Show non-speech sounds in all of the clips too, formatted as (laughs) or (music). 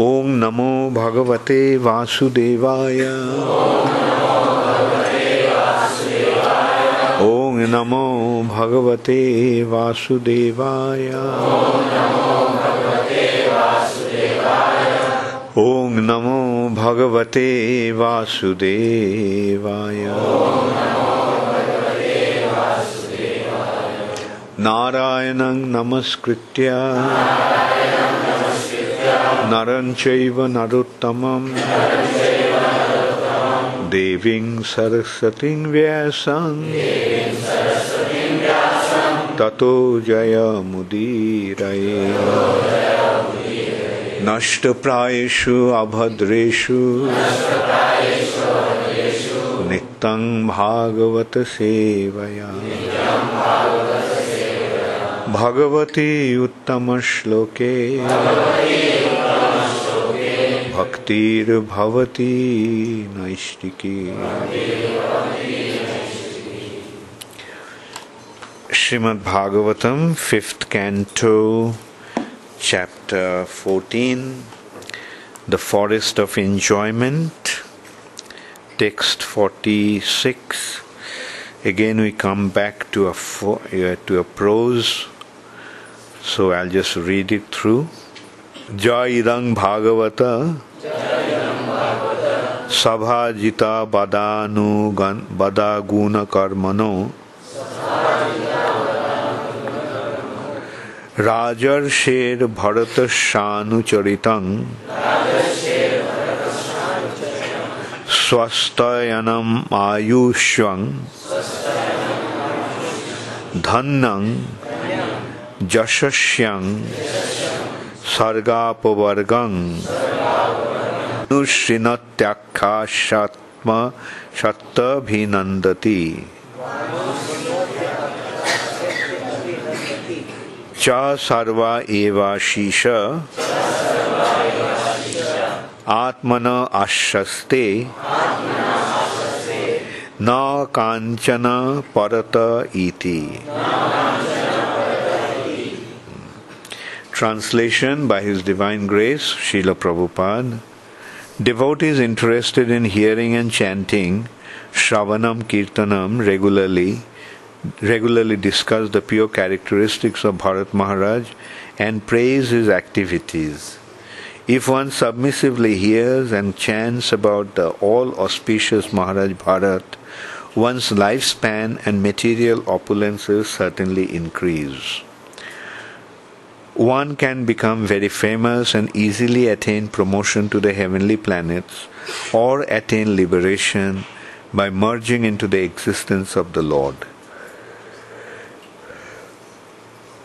ॐ नमो भगवते वासुदेवाय। ॐ नमो भगवते वासुदेवाय। ॐ नमो भगवते वासुदेवाय। नारायणं नमस्कृत्य। नरं चैव नरोत्तमं देवीं सरस्वतीं व्यासं ततो जयमुदीरये। नष्टप्रायेषु अभद्रेषु। नित्यं भागवतसेवया Bhagwati उत्तमश्लोके। भक्तिर्भवती नैष्टिकी Srimad Bhagavatam, fifth canto, chapter 14, The Forest of Enjoyment, text 46. Again, we come back to a, fo- uh, to a prose, so I'll just read it through. Jaidang Bhagavata Sabhajita Badanu Badaguna Karmano राजर्षेर Bharat शानुचरितं स्वस्तयनम् आयुष्वं धन्नं जशस्यं सर्गापवर्गं अनुशृणत्याख्याशात्म शतभिनन्दति च सर्वा एवाशीष आत्मन आश्रस्ते। न कांचन परत इति। Translation by His Divine Grace, Srila Prabhupada. Devotees interested in hearing and chanting Shravanam Kirtanam regularly regularly discuss the pure characteristics of Bharat Maharaj and praise his activities. If one submissively hears and chants about the all auspicious Maharaj Bharat, one's lifespan and material opulences certainly increase. One can become very famous and easily attain promotion to the heavenly planets or attain liberation by merging into the existence of the Lord.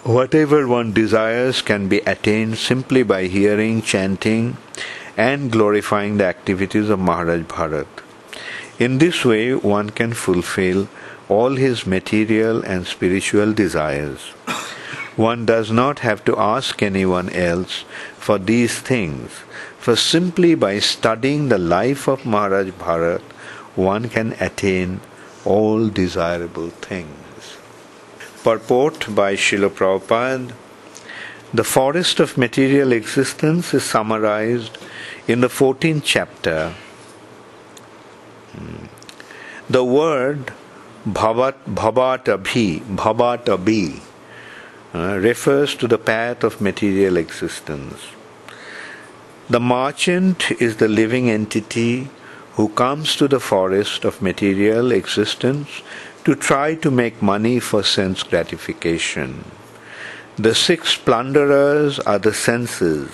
Whatever one desires can be attained simply by hearing, chanting, and glorifying the activities of Maharaj Bharat. In this way, one can fulfill all his material and spiritual desires. One does not have to ask anyone else for these things, for simply by studying the life of Maharaj Bharat, one can attain all desirable things. Purport by Srila Prabhupada The forest of material existence is summarized in the 14th chapter. Hmm. The word bhavat, bhavatabhi, bhavatabhi uh, refers to the path of material existence. The merchant is the living entity who comes to the forest of material existence to try to make money for sense gratification. The six plunderers are the senses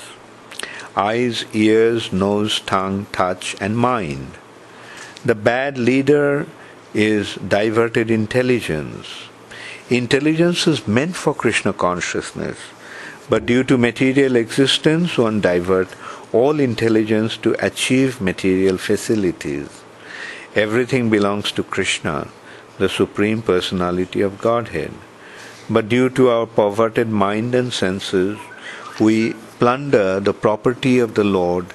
eyes, ears, nose, tongue, touch, and mind. The bad leader is diverted intelligence. Intelligence is meant for Krishna consciousness, but due to material existence, one divert all intelligence to achieve material facilities. Everything belongs to Krishna, the Supreme Personality of Godhead. But due to our perverted mind and senses, we plunder the property of the Lord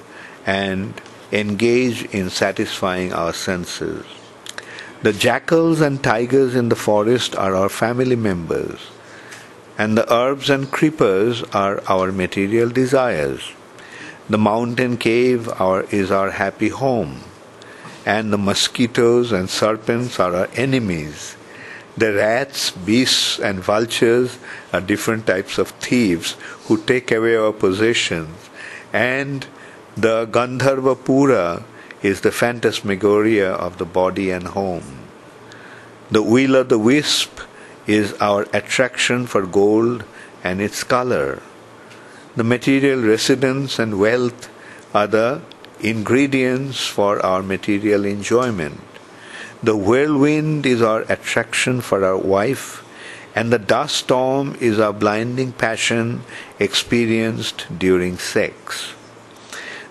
and engage in satisfying our senses. The jackals and tigers in the forest are our family members, and the herbs and creepers are our material desires. The mountain cave our, is our happy home, and the mosquitoes and serpents are our enemies. The rats, beasts, and vultures are different types of thieves who take away our possessions, and the Gandharva Pura is the phantasmagoria of the body and home. The will o' the wisp is our attraction for gold and its color. The material residence and wealth are the ingredients for our material enjoyment. The whirlwind is our attraction for our wife, and the dust storm is our blinding passion experienced during sex.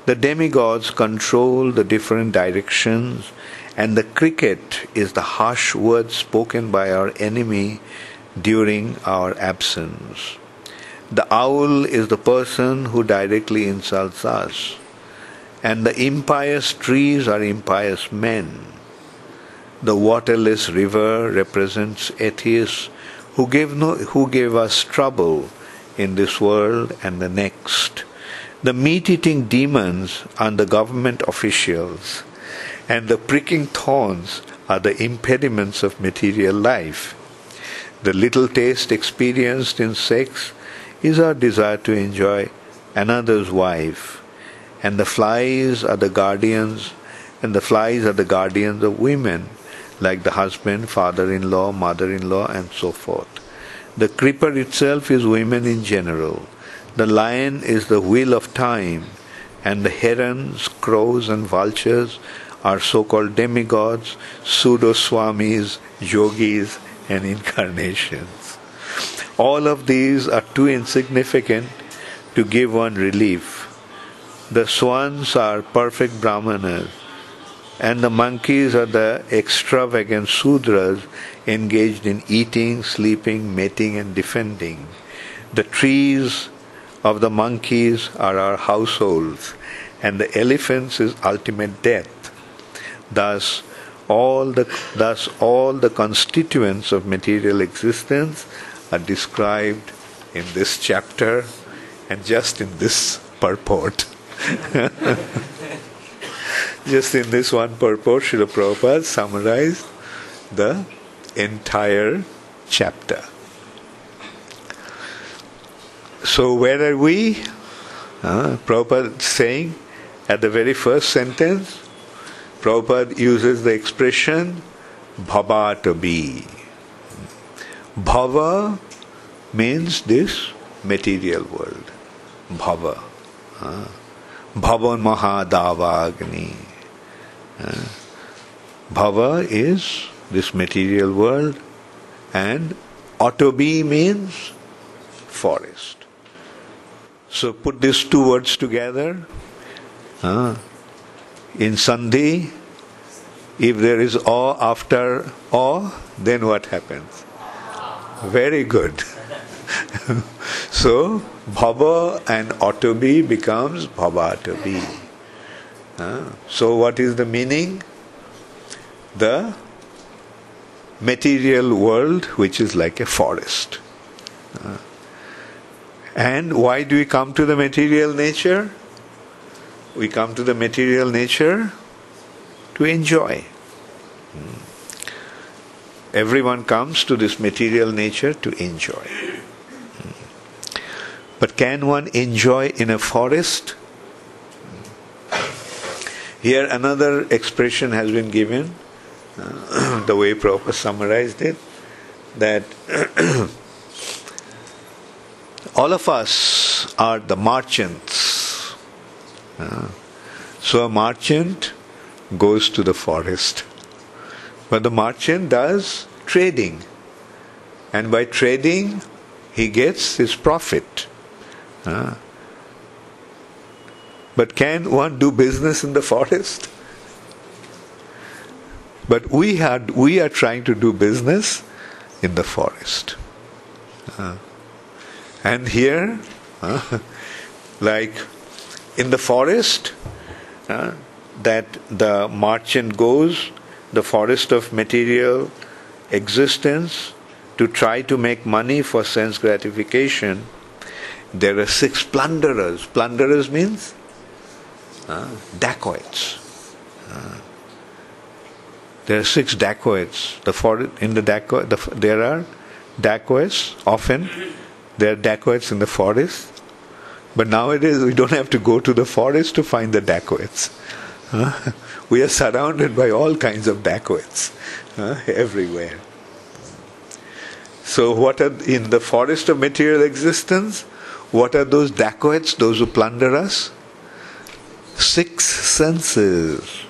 The demigods control the different directions, and the cricket is the harsh word spoken by our enemy during our absence. The owl is the person who directly insults us, and the impious trees are impious men. The waterless river represents atheists who gave, no, who gave us trouble in this world and the next. The meat eating demons are the government officials, and the pricking thorns are the impediments of material life. The little taste experienced in sex is our desire to enjoy another's wife, and the flies are the guardians, and the flies are the guardians of women, like the husband, father in law, mother in law, and so forth. The creeper itself is women in general. The lion is the wheel of time, and the herons, crows, and vultures are so called demigods, pseudo swamis, yogis, and incarnations. All of these are too insignificant to give one relief. The swans are perfect brahmanas, and the monkeys are the extravagant sudras engaged in eating, sleeping, mating, and defending. The trees of the monkeys are our households, and the elephants is ultimate death. Thus, all the thus all the constituents of material existence are described in this chapter and just in this purport. (laughs) just in this one purport, Srila Prabhupada summarized the entire chapter. So, where are we? Uh, Prabhupada saying at the very first sentence, Prabhupada uses the expression bhava to be. Bhava means this material world. Bhava. Uh, Bhavan Mahadavagni. Uh, Bhava is this material world and Atavi means forest. So put these two words together. Uh, in Sandhi, if there is awe after awe, then what happens? Very good. (laughs) so, bhava and autobi becomes bhava autobi. Uh, so, what is the meaning? The material world, which is like a forest. Uh, and why do we come to the material nature? We come to the material nature to enjoy. Hmm. Everyone comes to this material nature to enjoy. But can one enjoy in a forest? Here another expression has been given, uh, (clears throat) the way Prabhupada summarized it, that (clears throat) all of us are the merchants. Uh, so a merchant goes to the forest but the merchant does trading. And by trading, he gets his profit. Uh, but can one do business in the forest? But we had we are trying to do business in the forest. Uh, and here, (laughs) uh, like in the forest, uh, that the merchant goes the forest of material existence to try to make money for sense gratification, there are six plunderers. Plunderers means uh, dacoits. There are six dacoits. The for, in the dacoit, the, there are dacoits. Often, there are dacoits in the forest. But nowadays, we don't have to go to the forest to find the dacoits. Uh, (laughs) we are surrounded by all kinds of dacoits uh, everywhere. So, what are in the forest of material existence? What are those dacoits, those who plunder us? Six senses.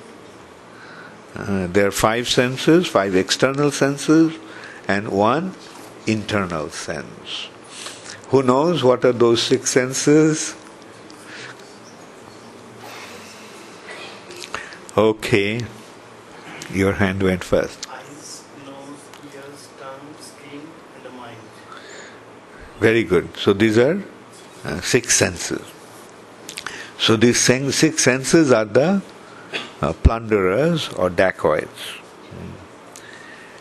Uh, there are five senses, five external senses, and one internal sense. Who knows what are those six senses? Okay, your hand went first. Eyes, nose, ears, tongue, skin, and the mind. Very good. So these are uh, six senses. So these six senses are the uh, plunderers or dacoits.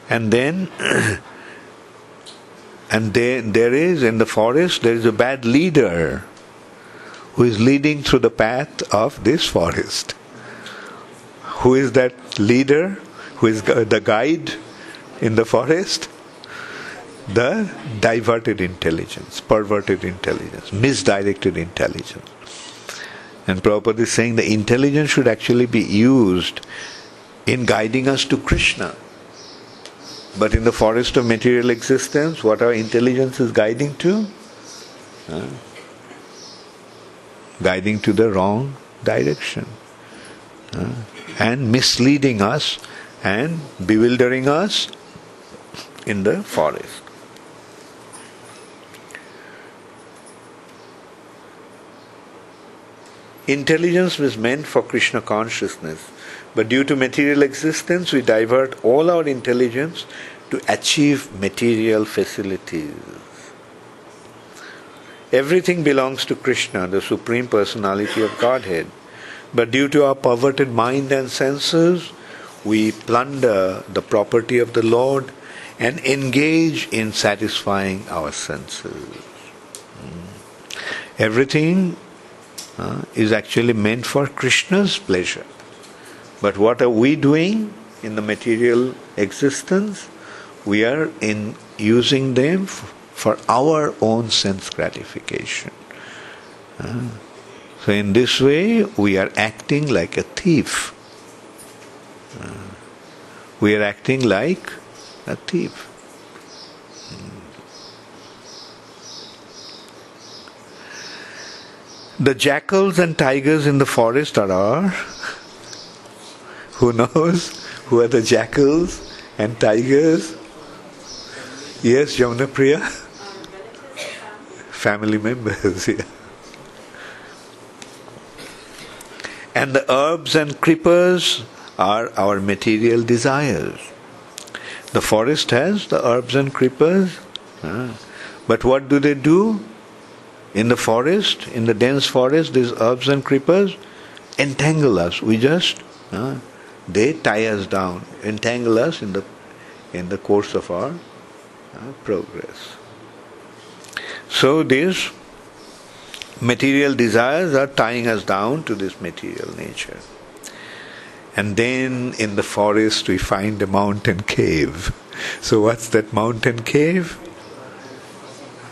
And then, (clears throat) and there, there is in the forest, there is a bad leader who is leading through the path of this forest. Who is that leader? Who is the guide in the forest? The diverted intelligence, perverted intelligence, misdirected intelligence. And Prabhupada is saying the intelligence should actually be used in guiding us to Krishna. But in the forest of material existence, what our intelligence is guiding to? Huh? Guiding to the wrong direction. Huh? And misleading us and bewildering us in the forest. Intelligence was meant for Krishna consciousness, but due to material existence, we divert all our intelligence to achieve material facilities. Everything belongs to Krishna, the Supreme Personality of Godhead, but due to our perverted mind and senses, we plunder the property of the Lord and engage in satisfying our senses. Mm. Everything uh, is actually meant for Krishna's pleasure. But what are we doing in the material existence? We are in using them for our own sense gratification. Uh, so in this way, we are acting like a thief. Uh, we are acting like a thief. The jackals and tigers in the forest are our. Who knows? Who are the jackals and tigers? Yes, Jamuna Priya? Family members, (laughs) yeah. And the herbs and creepers are our material desires. The forest has the herbs and creepers, but what do they do? In the forest, in the dense forest, these herbs and creepers entangle us. We just, they tie us down, entangle us in the in the course of our ah, progress. So these material desires are tying us down to this material nature. And then in the forest we find a mountain cave. So what's that mountain cave?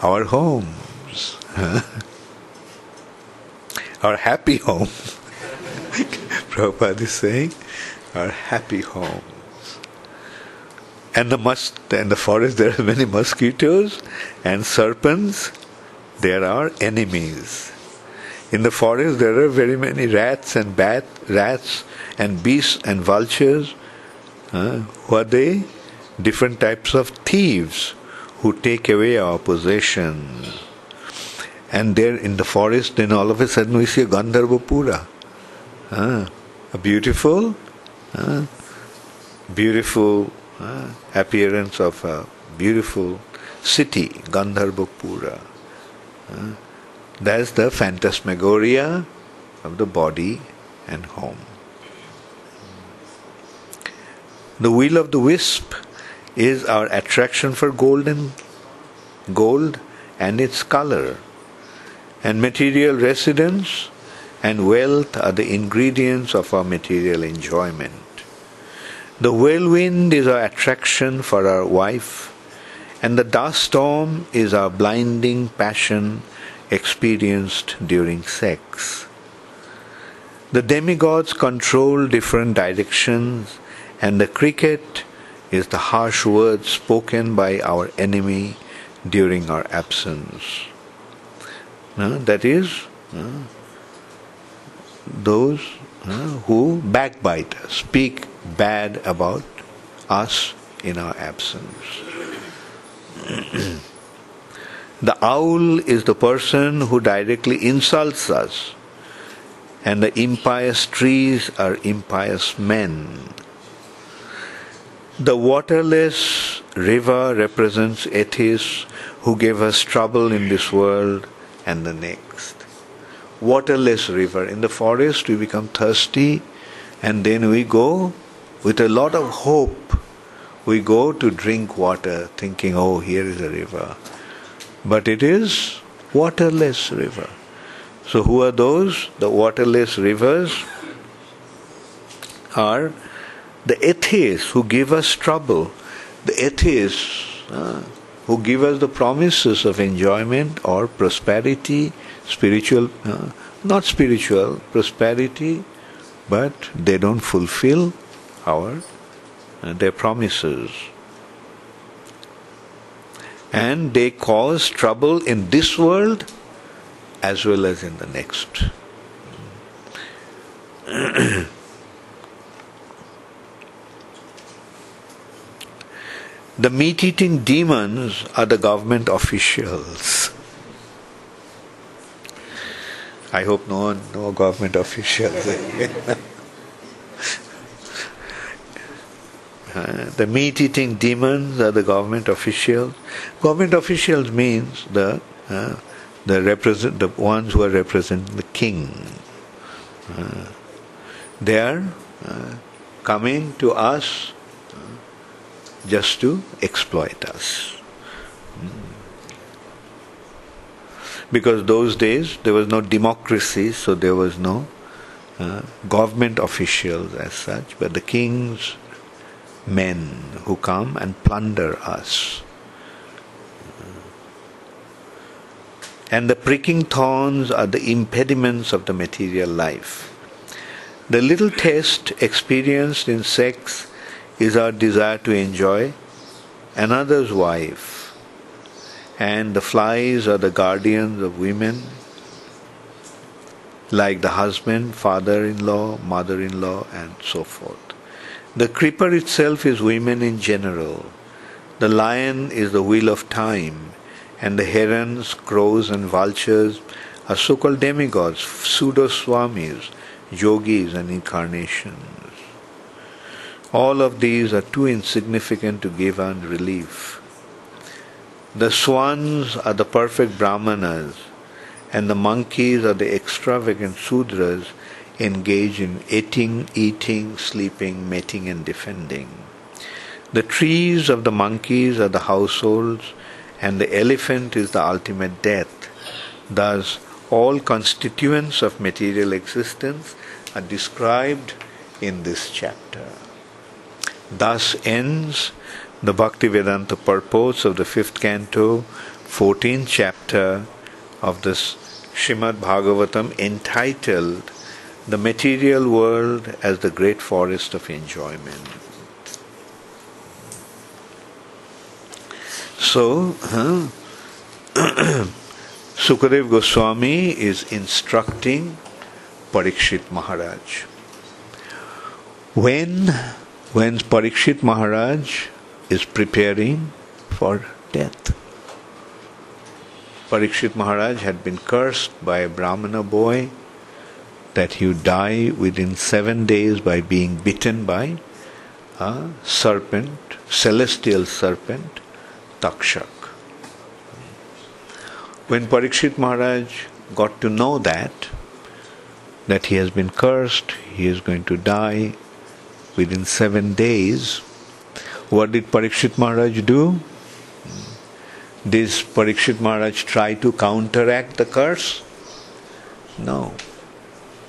Our homes. (laughs) Our happy home. (laughs) Prabhupada is saying, our happy homes. And the mus- and the forest (laughs) there are many mosquitoes and serpents. There are enemies. In the forest there are very many rats and bat rats and beasts and vultures. Uh, who are they? Different types of thieves who take away our possessions. And there in the forest, then all of a sudden we see a Gandharvapura. Uh, a beautiful, uh, beautiful uh, appearance of a beautiful city, Gandharvapura. Uh, that's the phantasmagoria of the body and home. The wheel of the wisp is our attraction for golden gold and its color. And material residence and wealth are the ingredients of our material enjoyment. The whirlwind is our attraction for our wife, and the dust storm is our blinding passion experienced during sex. The demigods control different directions, and the cricket is the harsh words spoken by our enemy during our absence. Uh, that is, uh, those uh, who backbite speak bad about us in our absence. (clears throat) the owl is the person who directly insults us, and the impious trees are impious men. The waterless river represents atheists who gave us trouble in this world and the next. Waterless river. In the forest, we become thirsty and then we go with a lot of hope. We go to drink water thinking, oh, here is a river. But it is waterless river. So, who are those? The waterless rivers are the atheists who give us trouble, the atheists uh, who give us the promises of enjoyment or prosperity, spiritual, uh, not spiritual, prosperity, but they don't fulfill our uh, their promises. And they cause trouble in this world as well as in the next. The meat eating demons are the government officials. I hope no one, no government officials. (laughs) uh, the meat eating demons are the government officials. Government officials means the uh, the represent the ones who are representing the king. Uh, they are uh, coming to us just to exploit us. Because those days there was no democracy, so there was no uh, government officials as such, but the king's men who come and plunder us. And the pricking thorns are the impediments of the material life. The little taste experienced in sex is our desire to enjoy another's wife, and the flies are the guardians of women, like the husband, father in law, mother in law, and so forth. The creeper itself is women in general. The lion is the wheel of time, and the herons, crows, and vultures are so called demigods, pseudo swamis, yogis, and incarnations. All of these are too insignificant to give us relief. The swans are the perfect brahmanas, and the monkeys are the extravagant sudras engaged in eating, eating, sleeping, mating, and defending. The trees of the monkeys are the households, and the elephant is the ultimate death. Thus, all constituents of material existence are described in this chapter. Thus ends the Bhaktivedanta purport of the fifth canto, 14th chapter of this Shrimad Bhagavatam entitled The Material World as the Great Forest of Enjoyment. So, huh, (clears throat) Sukadev Goswami is instructing Parikshit Maharaj. When when Parikshit Maharaj is preparing for death. Parikshit Maharaj had been cursed by a Brahmana boy that he would die within seven days by being bitten by a serpent, celestial serpent, Takshak. When Parikshit Maharaj got to know that, that he has been cursed, he is going to die, within seven days. What did Parikshit Maharaj do? Did Parikshit Maharaj try to counteract the curse? No.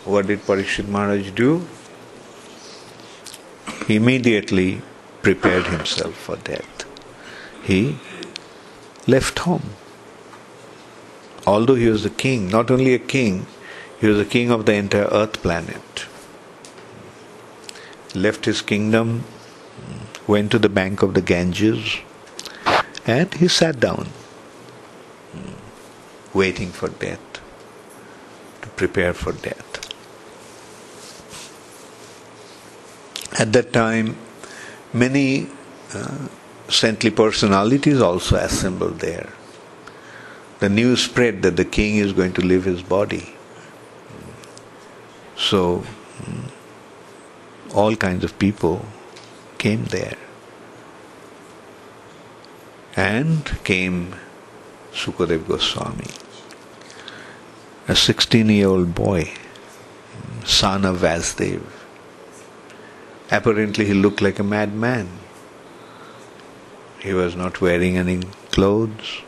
what did Parikshit Maharaj do? He immediately prepared himself for death. He left home. Although he was a king, not only a king, he was the king of the entire earth planet. Left his kingdom, went to the bank of the Ganges, and he sat down, waiting for death, to prepare for death. At that time, many uh, saintly personalities also assembled there. The news spread that the king is going to leave his body. So, mm, all kinds of people came there. And came Sukadev Goswami, a 16 year old boy, son of Vyasdev. Apparently, he looked like a madman. He was not wearing any clothes.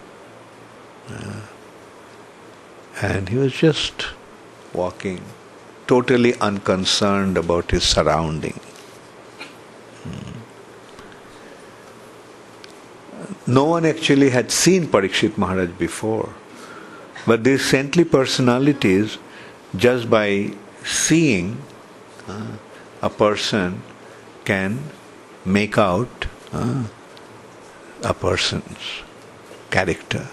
Uh, and he was just walking, totally unconcerned about his surrounding. No one actually had seen Parikshit Maharaj before. But these saintly personalities, just by seeing uh, a person, can make out uh, a person's character.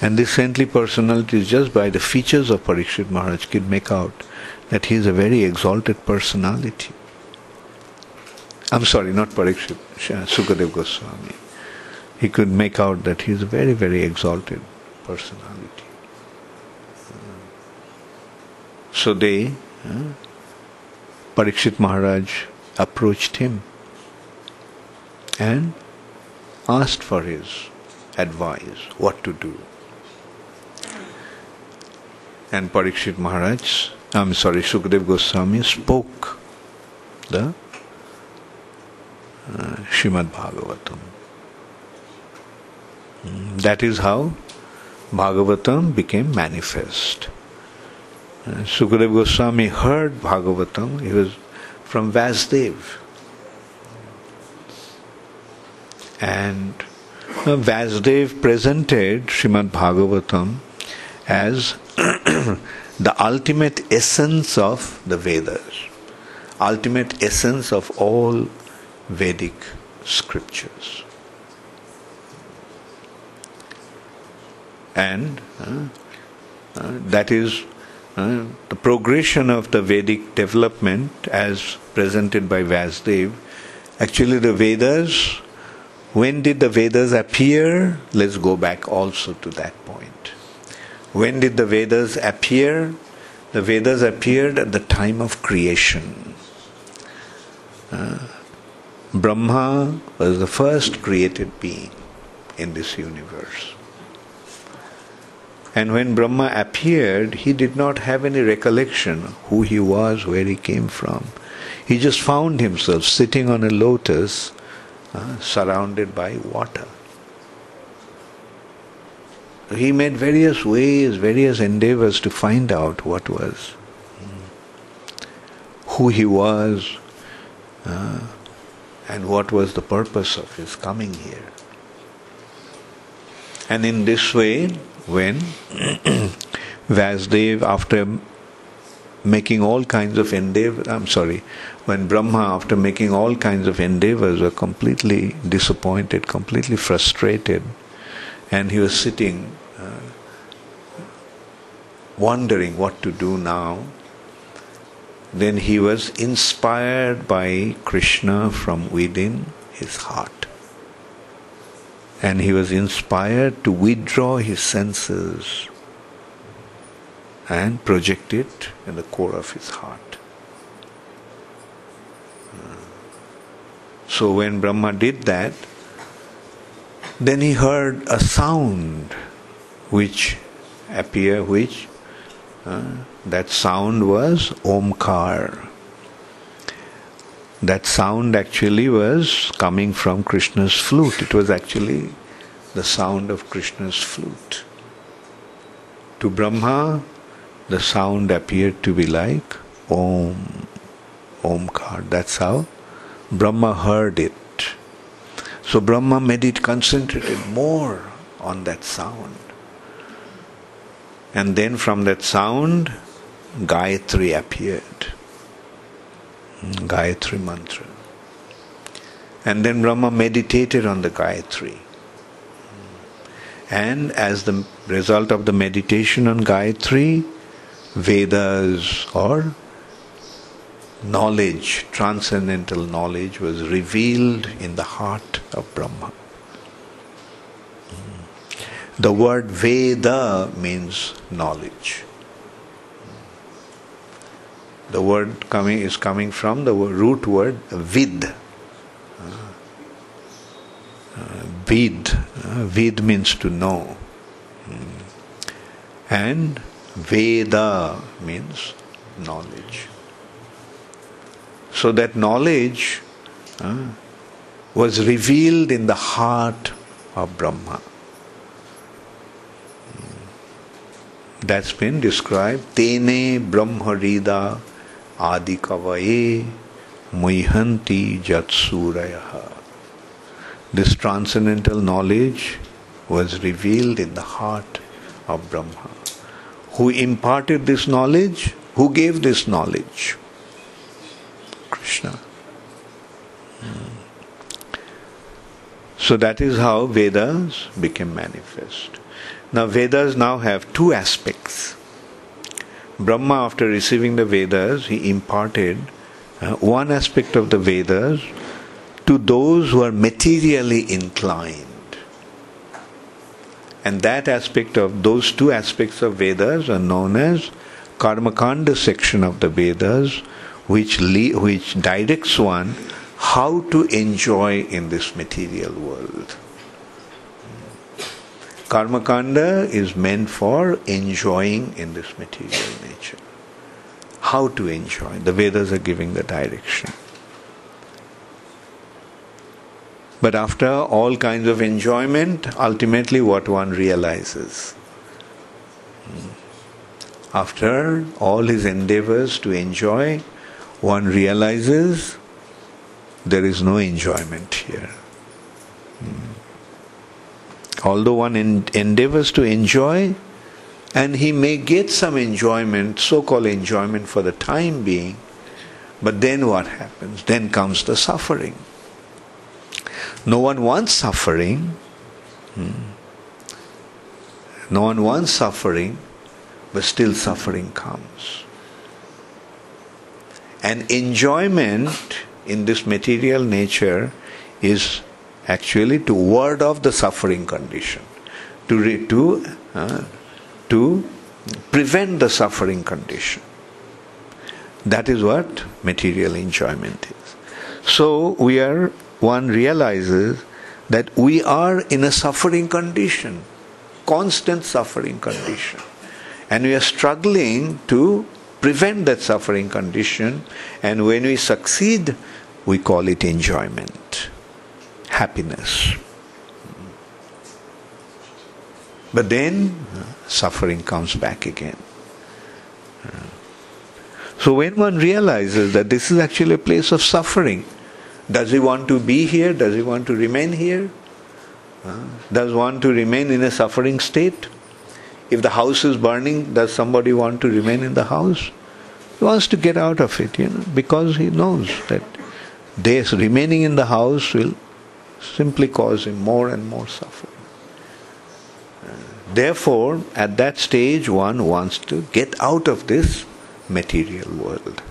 And these saintly personalities, just by the features of Parikshit Maharaj can make out that he is a very exalted personality. I'm sorry, not Parikshit, Sukadev Goswami. He could make out that he is a very, very exalted personality. So they, uh, Parikshit Maharaj approached him and asked for his advice, what to do. And Parikshit Maharaj, I'm sorry, Sukadev Goswami spoke the uh, Shrimad Bhagavatam. That is how Bhagavatam became manifest. Uh, Sukadev Goswami heard Bhagavatam, he was from Vyasdev. And uh, Vyasdev presented Srimad Bhagavatam as (clears throat) the ultimate essence of the Vedas, ultimate essence of all Vedic scriptures. And uh, uh, that is uh, the progression of the Vedic development as presented by Vyasdev. Actually, the Vedas, when did the Vedas appear? Let's go back also to that point. When did the Vedas appear? The Vedas appeared at the time of creation. Uh, Brahma was the first created being in this universe. And when Brahma appeared, he did not have any recollection who he was, where he came from. He just found himself sitting on a lotus uh, surrounded by water. He made various ways, various endeavors to find out what was, who he was, uh, and what was the purpose of his coming here. And in this way, when (clears throat) Vyasdev, after making all kinds of endeavors, I'm sorry, when Brahma, after making all kinds of endeavors, were completely disappointed, completely frustrated, and he was sitting, uh, wondering what to do now, then he was inspired by Krishna from within his heart and he was inspired to withdraw his senses and project it in the core of his heart. So when Brahma did that, then he heard a sound which appeared, which uh, that sound was Omkar that sound actually was coming from Krishna's flute. It was actually the sound of Krishna's flute. To Brahma, the sound appeared to be like Om, Omkar. That's how Brahma heard it. So Brahma made it concentrated more on that sound. And then from that sound, Gayatri appeared. Gayatri mantra. And then Brahma meditated on the Gayatri. And as the result of the meditation on Gayatri, Vedas or knowledge, transcendental knowledge, was revealed in the heart of Brahma. The word Veda means knowledge. The word coming is coming from the root word vid. Uh, vid. Uh, vid means to know. And Veda means knowledge. So that knowledge uh, was revealed in the heart of Brahma. That's been described. Tene Brahmarida Adikavaye Muihanti Jatsuraya. This transcendental knowledge was revealed in the heart of Brahma. Who imparted this knowledge? Who gave this knowledge? Krishna. Hmm. So that is how Vedas became manifest. Now, Vedas now have two aspects. Brahma, after receiving the Vedas, he imparted uh, one aspect of the Vedas to those who are materially inclined. And that aspect of those two aspects of Vedas are known as Karmakanda section of the Vedas, which, le- which directs one how to enjoy in this material world. Karmakanda is meant for enjoying in this material nature. How to enjoy. The Vedas are giving the direction. But after all kinds of enjoyment, ultimately what one realizes. After all his endeavors to enjoy, one realizes there is no enjoyment here. Hmm. Although one endeavors to enjoy, and he may get some enjoyment, so called enjoyment for the time being, but then what happens? Then comes the suffering. No one wants suffering. Hmm. No one wants suffering, but still suffering comes. And enjoyment in this material nature is actually to ward off the suffering condition, to, re, to, uh, to prevent the suffering condition. That is what material enjoyment is. So we are, one realizes that we are in a suffering condition, constant suffering condition. And we are struggling to prevent that suffering condition, and when we succeed, we call it enjoyment happiness. But then uh, suffering comes back again. Uh, so when one realizes that this is actually a place of suffering, does he want to be here? Does he want to remain here? Uh, does one want to remain in a suffering state? If the house is burning, does somebody want to remain in the house? He wants to get out of it, you know, because he knows that this remaining in the house will simply causing more and more suffering. Therefore, at that stage, one wants to get out of this material world.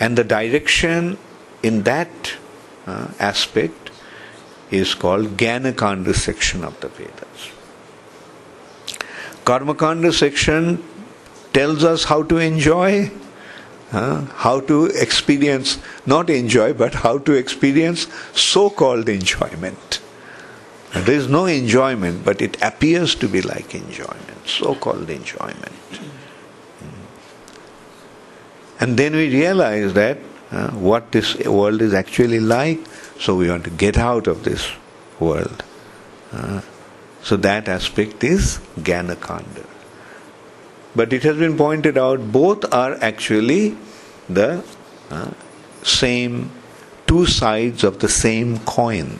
And the direction in that uh, aspect is called Jnanakanda section of the Vedas. Karmakanda section tells us how to enjoy uh, how to experience, not enjoy, but how to experience so called enjoyment. There is no enjoyment, but it appears to be like enjoyment, so called enjoyment. And then we realize that uh, what this world is actually like, so we want to get out of this world. Uh, so that aspect is Jnanakanda. But it has been pointed out both are actually the uh, same two sides of the same coin.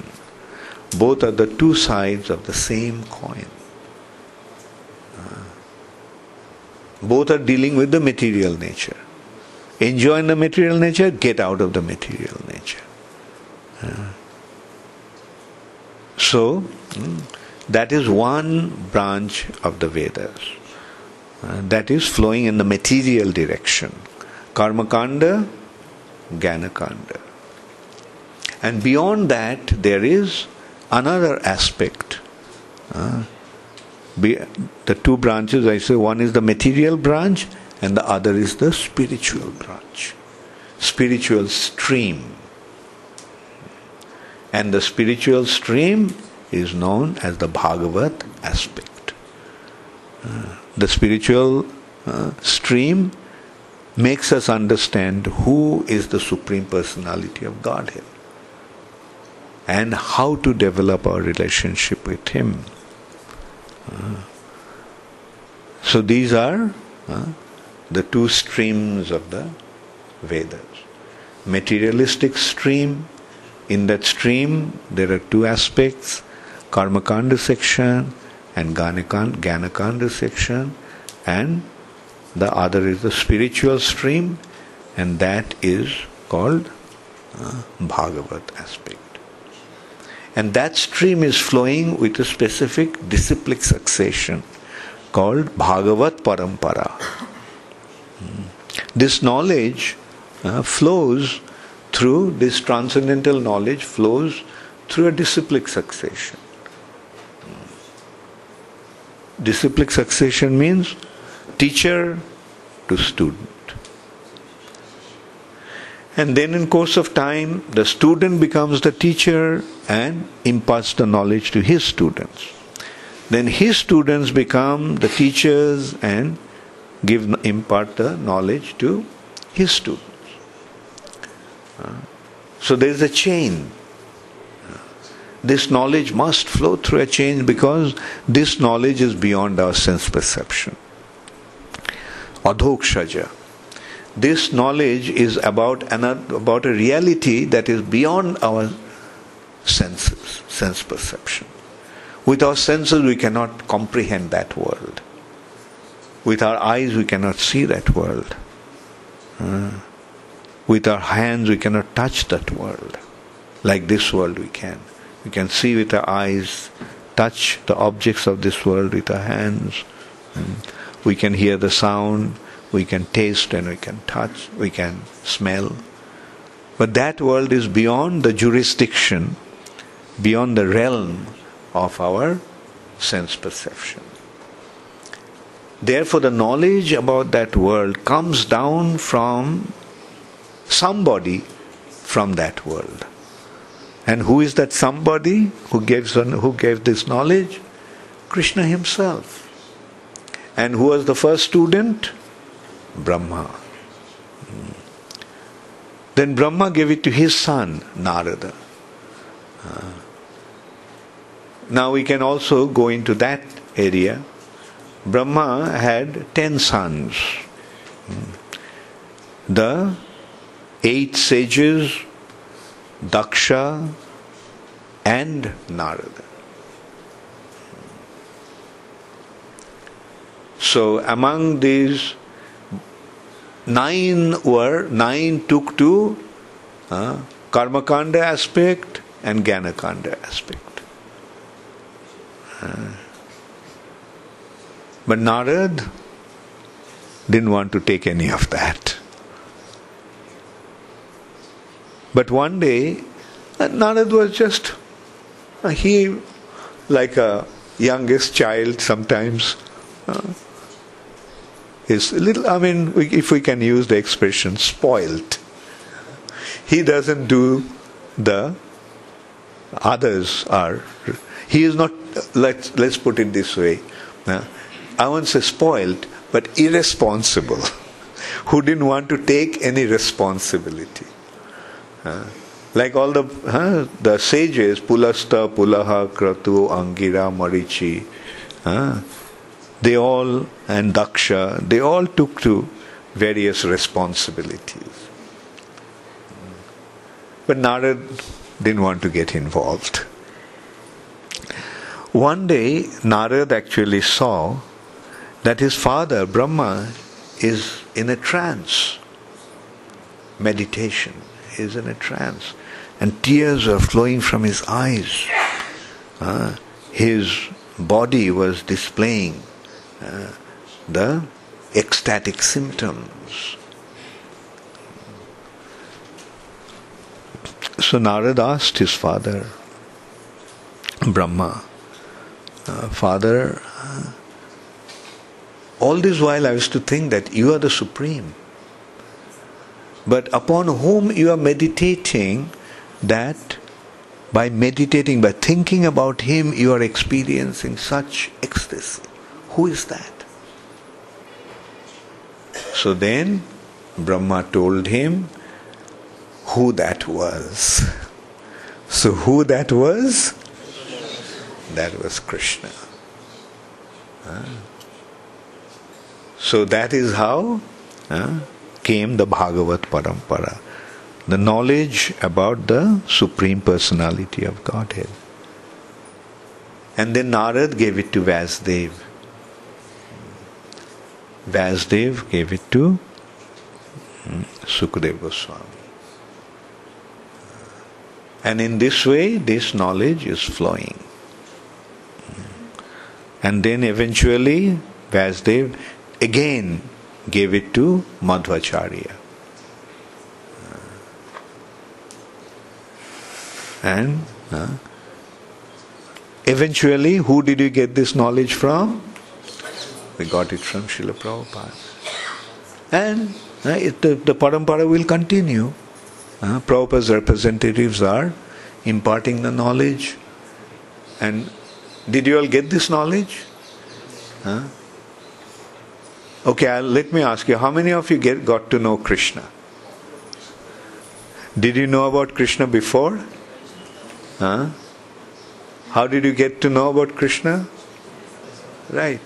Both are the two sides of the same coin. Uh, both are dealing with the material nature. Enjoy the material nature, get out of the material nature. Uh, so, mm, that is one branch of the Vedas. Uh, that is flowing in the material direction. Karma Kanda, Jnana Kanda. And beyond that, there is another aspect. Uh, be, the two branches, I say, one is the material branch and the other is the spiritual branch, spiritual stream. And the spiritual stream is known as the Bhagavat aspect. Uh, the spiritual uh, stream makes us understand who is the Supreme Personality of Godhead and how to develop our relationship with Him. Uh, so these are uh, the two streams of the Vedas. Materialistic stream, in that stream there are two aspects, Karmakanda section and Jnanakanda section, and the other is the spiritual stream, and that is called uh, Bhagavat aspect. And that stream is flowing with a specific disciplic succession called Bhagavat Parampara. Hmm. This knowledge uh, flows through, this transcendental knowledge flows through a disciplic succession. Disciplic succession means teacher to student. And then in course of time, the student becomes the teacher and imparts the knowledge to his students. Then his students become the teachers and give impart the knowledge to his students. Uh, so there is a chain. This knowledge must flow through a change because this knowledge is beyond our sense perception. Adhokshaja this knowledge is about another, about a reality that is beyond our senses, sense perception. With our senses, we cannot comprehend that world. With our eyes, we cannot see that world. Uh, with our hands, we cannot touch that world. Like this world, we can. We can see with our eyes, touch the objects of this world with our hands. we can hear the sound we can taste and we can touch, we can smell. But that world is beyond the jurisdiction, beyond the realm of our sense perception. Therefore, the knowledge about that world comes down from somebody from that world. And who is that somebody who gave, who gave this knowledge? Krishna himself. And who was the first student? Brahma. Then Brahma gave it to his son, Narada. Uh, now we can also go into that area. Brahma had ten sons. The eight sages, Daksha, and Narada. So among these nine were, nine took to uh, Karmakanda aspect and Jnanakanda aspect. Uh, but Narad didn't want to take any of that. But one day, uh, Narad was just, uh, he, like a youngest child sometimes, uh, is a little, I mean, if we can use the expression, spoilt. He doesn't do the others are. He is not, let's, let's put it this way. Uh, I won't say spoiled, but irresponsible, (laughs) who didn't want to take any responsibility. Like all the uh, the sages, Pulasta, Pulaha, Kratu, Angira, Marichi, uh, they all, and Daksha, they all took to various responsibilities. But Narad didn't want to get involved. One day, Narad actually saw that his father, Brahma, is in a trance, meditation, is in a trance, and tears are flowing from his eyes. Uh, his body was displaying uh, the ecstatic symptoms. So Narad asked his father, Brahma, uh, Father, uh, all this while I used to think that you are the Supreme. But upon whom you are meditating, that by meditating, by thinking about Him, you are experiencing such ecstasy. Who is that? So then Brahma told him who that was. (laughs) So, who that was? That was Krishna. So, that is how came the Bhagavat Parampara the knowledge about the Supreme Personality of Godhead. And then Narad gave it to Vyasdev. Vyasdev gave it to hmm, Sukadeva Goswami. And in this way, this knowledge is flowing. And then eventually, Vyasdev again gave it to Madhvacharya. And uh, eventually, who did you get this knowledge from? We got it from Srila Prabhupada. And uh, it, the, the parampara will continue. Uh, Prabhupada's representatives are imparting the knowledge. And did you all get this knowledge? Huh? Okay, let me ask you how many of you get, got to know Krishna? Did you know about Krishna before? Huh? How did you get to know about Krishna? Right.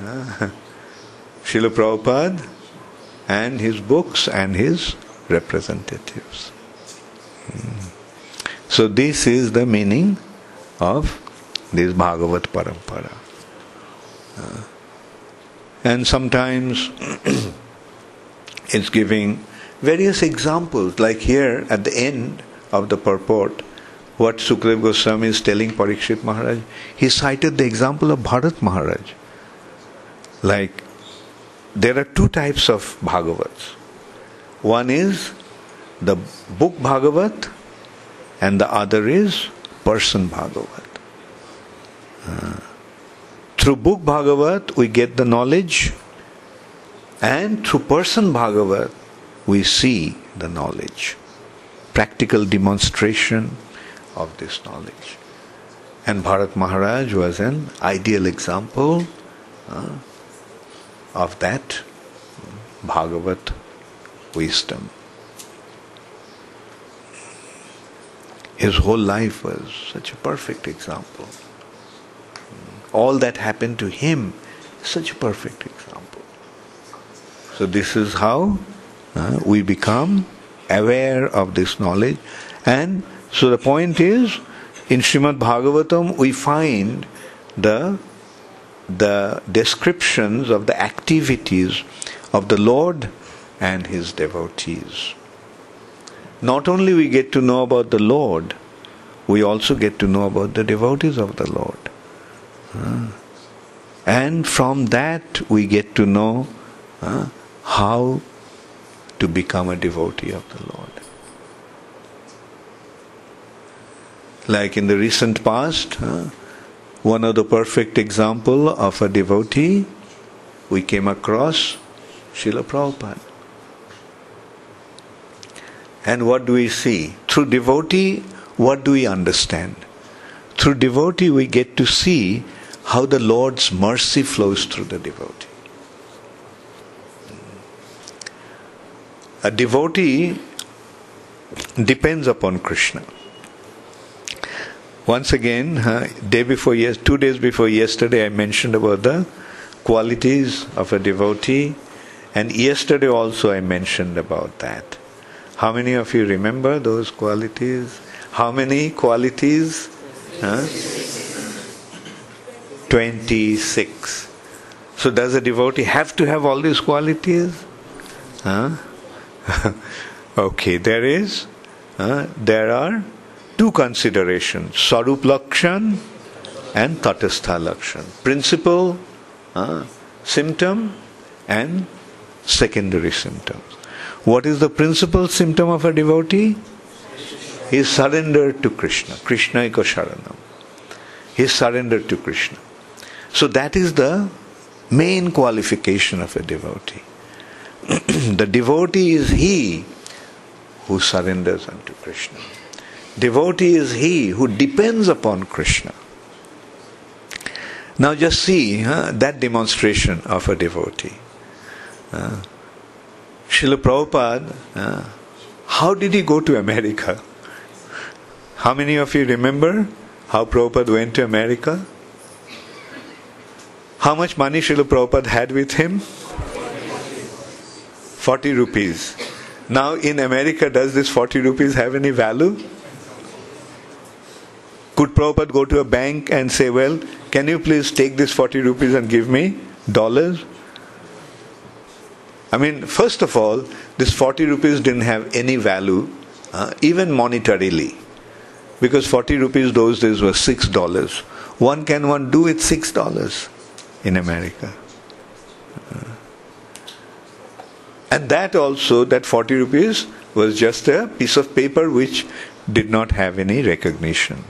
Uh, (laughs) Srila Prabhupada and his books and his representatives. Hmm. So, this is the meaning of this Bhagavat Parampara. Uh, and sometimes (clears throat) it's giving various examples, like here at the end of the purport, what Sukadeva Goswami is telling Parikshit Maharaj, he cited the example of Bharat Maharaj. Like, there are two types of Bhagavats. One is the book Bhagavat, and the other is person Bhagavat. Uh, through book Bhagavat, we get the knowledge, and through person Bhagavat, we see the knowledge. Practical demonstration of this knowledge. And Bharat Maharaj was an ideal example uh, of that Bhagavat wisdom. His whole life was such a perfect example. All that happened to him. Such a perfect example. So, this is how uh, we become aware of this knowledge and so the point is, in Srimad Bhagavatam, we find the the descriptions of the activities of the Lord and his devotees. Not only we get to know about the Lord, we also get to know about the devotees of the Lord. And from that we get to know how to become a devotee of the Lord. Like in the recent past, one of the perfect example of a devotee we came across Srila Prabhupada. And what do we see? Through devotee, what do we understand? Through devotee, we get to see how the Lord's mercy flows through the devotee. A devotee depends upon Krishna. Once again, day before yes, two days before yesterday, I mentioned about the qualities of a devotee, and yesterday also I mentioned about that. How many of you remember those qualities? How many qualities? Huh? 26. So, does a devotee have to have all these qualities? Huh? (laughs) okay, there is. Uh, there are two considerations Swarup Lakshan and Tatastha Lakshan. Principal uh, symptom and secondary symptoms. What is the principal symptom of a devotee? He is surrendered to Krishna. Krishna eka sharanam. He is surrendered to Krishna. So that is the main qualification of a devotee. (clears throat) the devotee is he who surrenders unto Krishna. Devotee is he who depends upon Krishna. Now just see huh, that demonstration of a devotee. Uh, Srila Prabhupada, uh, how did he go to America? How many of you remember how Prabhupada went to America? How much money Srila Prabhupada had with him? 40 rupees. Now in America, does this 40 rupees have any value? Could Prabhupada go to a bank and say, Well, can you please take this 40 rupees and give me dollars? I mean, first of all, this 40 rupees didn't have any value, uh, even monetarily, because 40 rupees those days were $6. One can one do with $6 in America? Uh, and that also, that 40 rupees was just a piece of paper which did not have any recognition.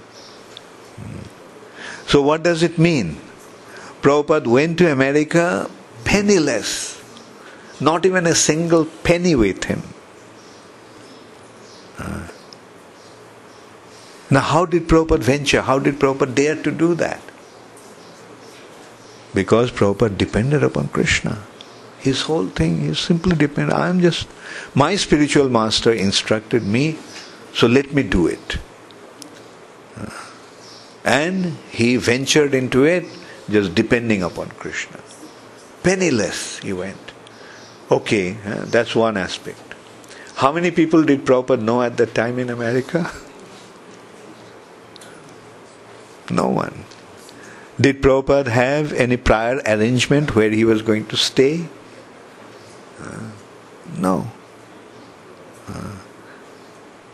So, what does it mean? Prabhupada went to America penniless, not even a single penny with him. Uh, now, how did Prabhupada venture? How did Prabhupada dare to do that? Because Prabhupada depended upon Krishna. His whole thing is simply dependent. I am just, my spiritual master instructed me, so let me do it. Uh, and he ventured into it just depending upon Krishna. Penniless, he went. Okay, uh, that's one aspect. How many people did Prabhupada know at that time in America? (laughs) No one. Did Prabhupada have any prior arrangement where he was going to stay? Uh, no. Uh,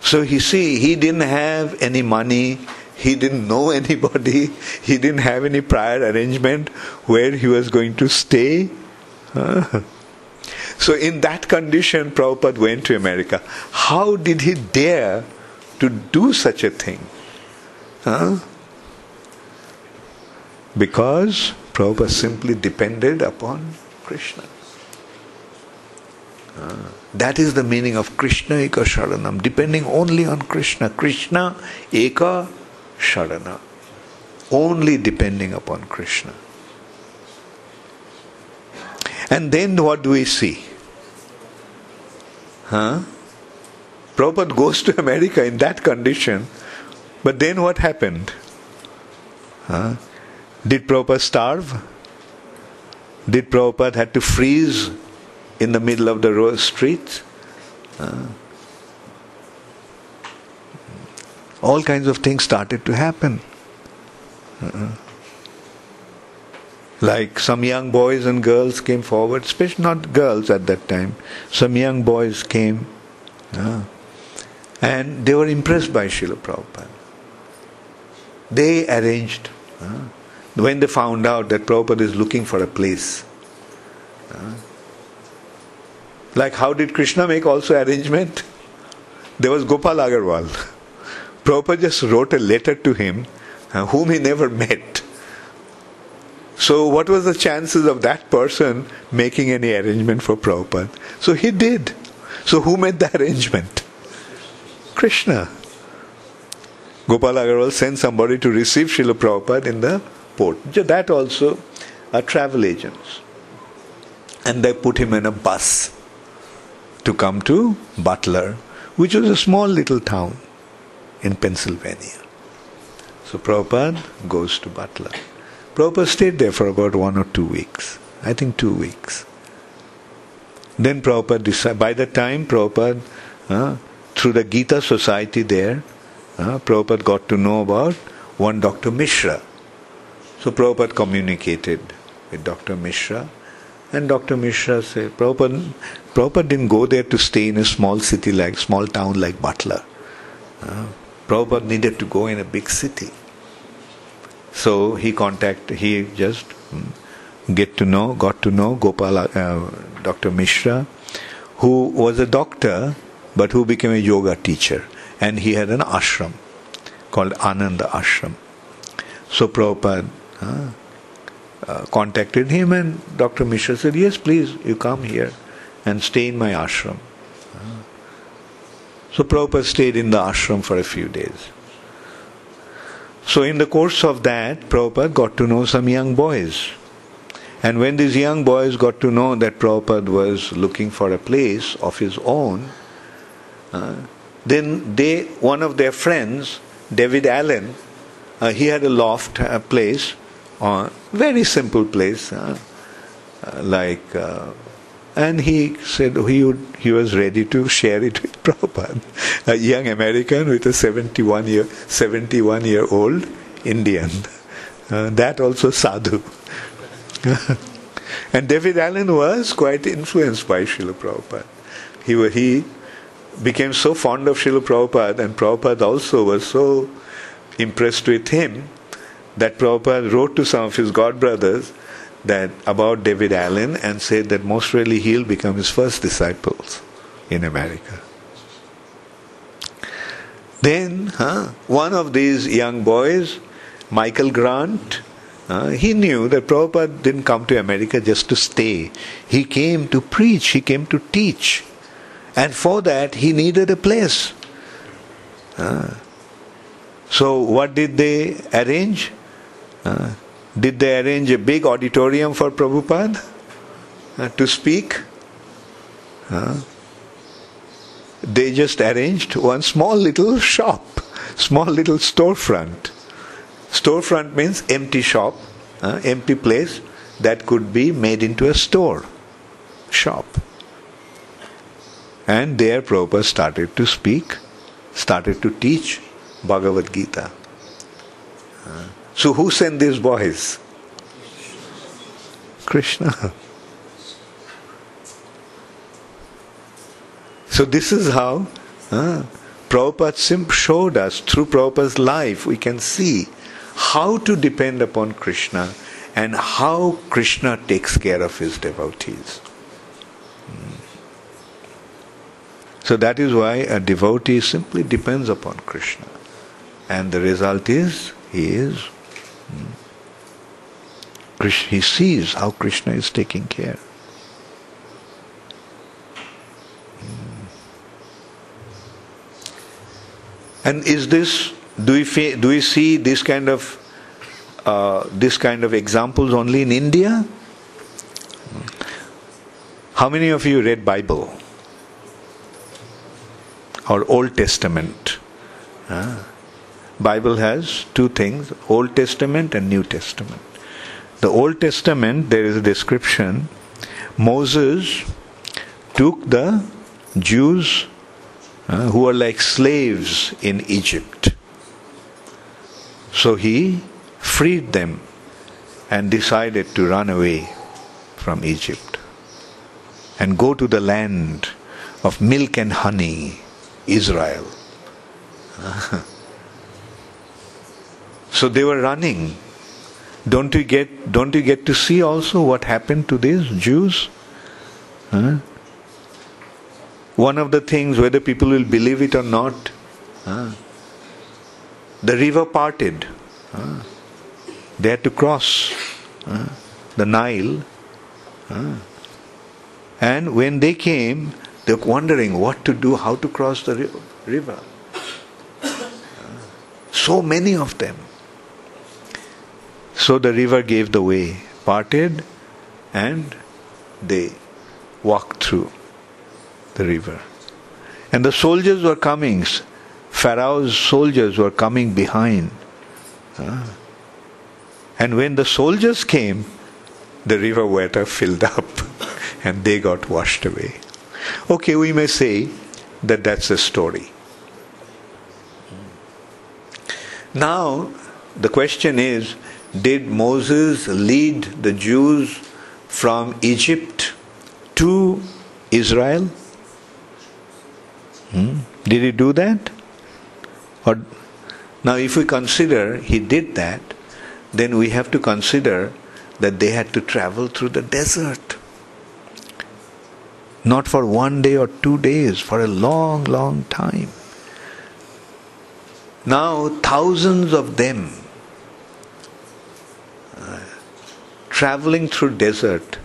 so you see, he didn't have any money, he didn't know (laughs) anybody, he didn't have any prior arrangement where he was going to stay. Uh, so, in that condition, Prabhupada went to America. How did he dare to do such a thing? Huh? Because Prabhupada simply depended upon Krishna. Uh, that is the meaning of Krishna Eka Sharanam, depending only on Krishna. Krishna Eka Sharana. Only depending upon Krishna. And then what do we see? Huh? Prabhupada goes to America in that condition, but then what happened? Huh? Did Prabhupada starve? Did Prabhupada had to freeze in the middle of the road streets? Uh, all kinds of things started to happen. Uh, like some young boys and girls came forward, especially not girls at that time. Some young boys came uh, and they were impressed by Srila Prabhupada. They arranged, uh, when they found out that Prabhupada is looking for a place. Like how did Krishna make also arrangement? There was Gopal Agarwal. (laughs) Prabhupada just wrote a letter to him, whom he never (laughs) met. So, what was the chances of that person making any arrangement for Prabhupada? So, he did. So, who made the (laughs) arrangement? Krishna. Gopal Agarwal sent somebody to receive Srila Prabhupada in the That also are travel agents. And they put him in a bus to come to Butler, which was a small little town in Pennsylvania. So Prabhupada goes to Butler. Prabhupada stayed there for about one or two weeks. I think two weeks. Then Prabhupada decided, by the time Prabhupada, uh, through the Gita Society there, uh, Prabhupada got to know about one Dr. Mishra. So Prabhupada communicated with Dr. Mishra, and Dr. Mishra said, Prabhupada, Prabhupada didn't go there to stay in a small city like, small town like Butler. Uh, Prabhupada needed to go in a big city. So he contacted, he just mm, get to know, got to know Gopala, uh, Dr. Mishra, who was a doctor but who became a yoga teacher. And he had an ashram called Ananda Ashram. So Prabhupada uh, contacted him, and Dr. Mishra said, Yes, please, you come here and stay in my ashram. Uh, so Prabhupada stayed in the ashram for a few days. So, in the course of that, Prabhupada got to know some young boys. And when these young boys got to know that Prabhupada was looking for a place of his own, uh, then they, one of their friends, David Allen, uh, he had a loft, a place, a very simple place, uh, uh like, uh, and he said he would, he was ready to share it with (laughs) Prabhupada, a young American with a 71 year 71 year old Indian. Uh, that also sadhu. (laughs) and David Allen was quite influenced by Srila Prabhupada. He, he became so fond of Srila Prabhupada, and Prabhupada also was so impressed with him that Prabhupada wrote to some of his god brothers that about David Allen and said that most really he'll become his first disciples in America. Then huh, one of these young boys, Michael Grant, uh, he knew that Prabhupada didn't come to America just to stay. He came to preach, he came to teach. And for that, he needed a place. Uh, so, what did they arrange? Uh, did they arrange a big auditorium for Prabhupada uh, to speak? Uh, they just arranged one small little shop, small little storefront Storefront means empty shop, uh, empty place that could be made into a store, shop. And there Prabhupada started to speak, started to teach Bhagavad Gita. Uh, so who sent these boys? Krishna. So this is how uh, Prabhupada showed us through Prabhupada's life, we can see how to depend upon Krishna and how Krishna takes care of his devotees. Hmm. So that is why a devotee simply depends upon Krishna. And the result is he is he sees how Krishna is taking care. And is this do we, do we see this kind of uh, this kind of examples only in India? How many of you read Bible or Old Testament? Uh, Bible has two things: Old Testament and New Testament. The Old Testament, there is a description. Moses took the Jews uh, who were like slaves in Egypt so he freed them and decided to run away from Egypt and go to the land of milk and honey, Israel. (laughs) so they were running. Don't you get don't you get to see also what happened to these Jews? Huh? One of the things, whether people will believe it or not, huh? the river parted. Uh, they had to cross the Nile. And when they came, they were wondering what to do, how to cross the river. so many of them. So the river gave the way, parted, and they walked through the river. And the soldiers were coming, Pharaoh's soldiers were coming behind. Ah. And when the soldiers came, the river water (laughs) filled up (laughs) and they got washed away. Okay, we may say that that's a story. Now, the question is did Moses lead the Jews from Egypt to Israel? Hmm? Did he do that? Or now, if we consider he did that, then we have to consider that they had to travel through the desert. Not for one day or two days, for a long, long time. Now, thousands of them uh, traveling through desert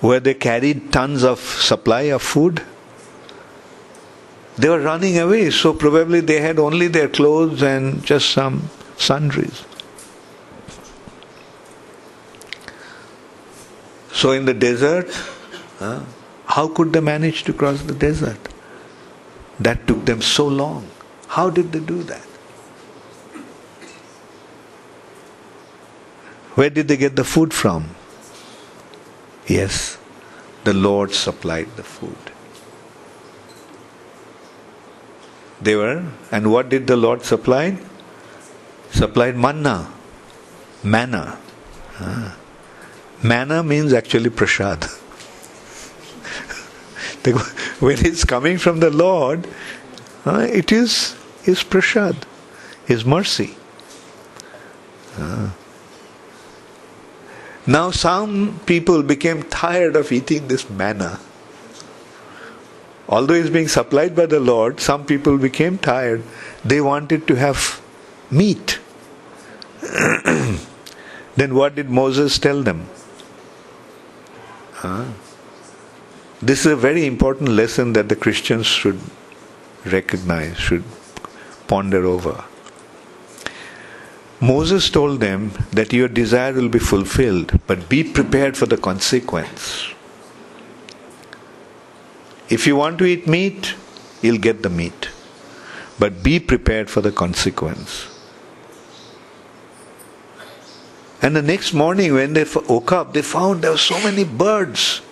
where they carried tons of supply of food. They were running away, so probably they had only their clothes and just some sundries. So in the desert, uh, how could they manage to cross the desert? That took them so long. How did they do that? Where did they get the food from? Yes, the Lord supplied the food. They were, and what did the Lord supply? Supplied manna, manna. Ah. Manna means actually prasad. (laughs) when it's coming from the Lord, uh, it is His prasad, His mercy. Uh. Now, some people became tired of eating this manna. Although it's being supplied by the Lord, some people became tired. They wanted to have meat. (clears throat) then what did Moses tell them? Huh? This is a very important lesson that the Christians should recognize, should ponder over. Moses told them that your desire will be fulfilled, but be prepared for the consequence. If you want to eat meat, you'll get the meat, but be prepared for the consequence. And the next morning, when they woke up, they found there were so many birds.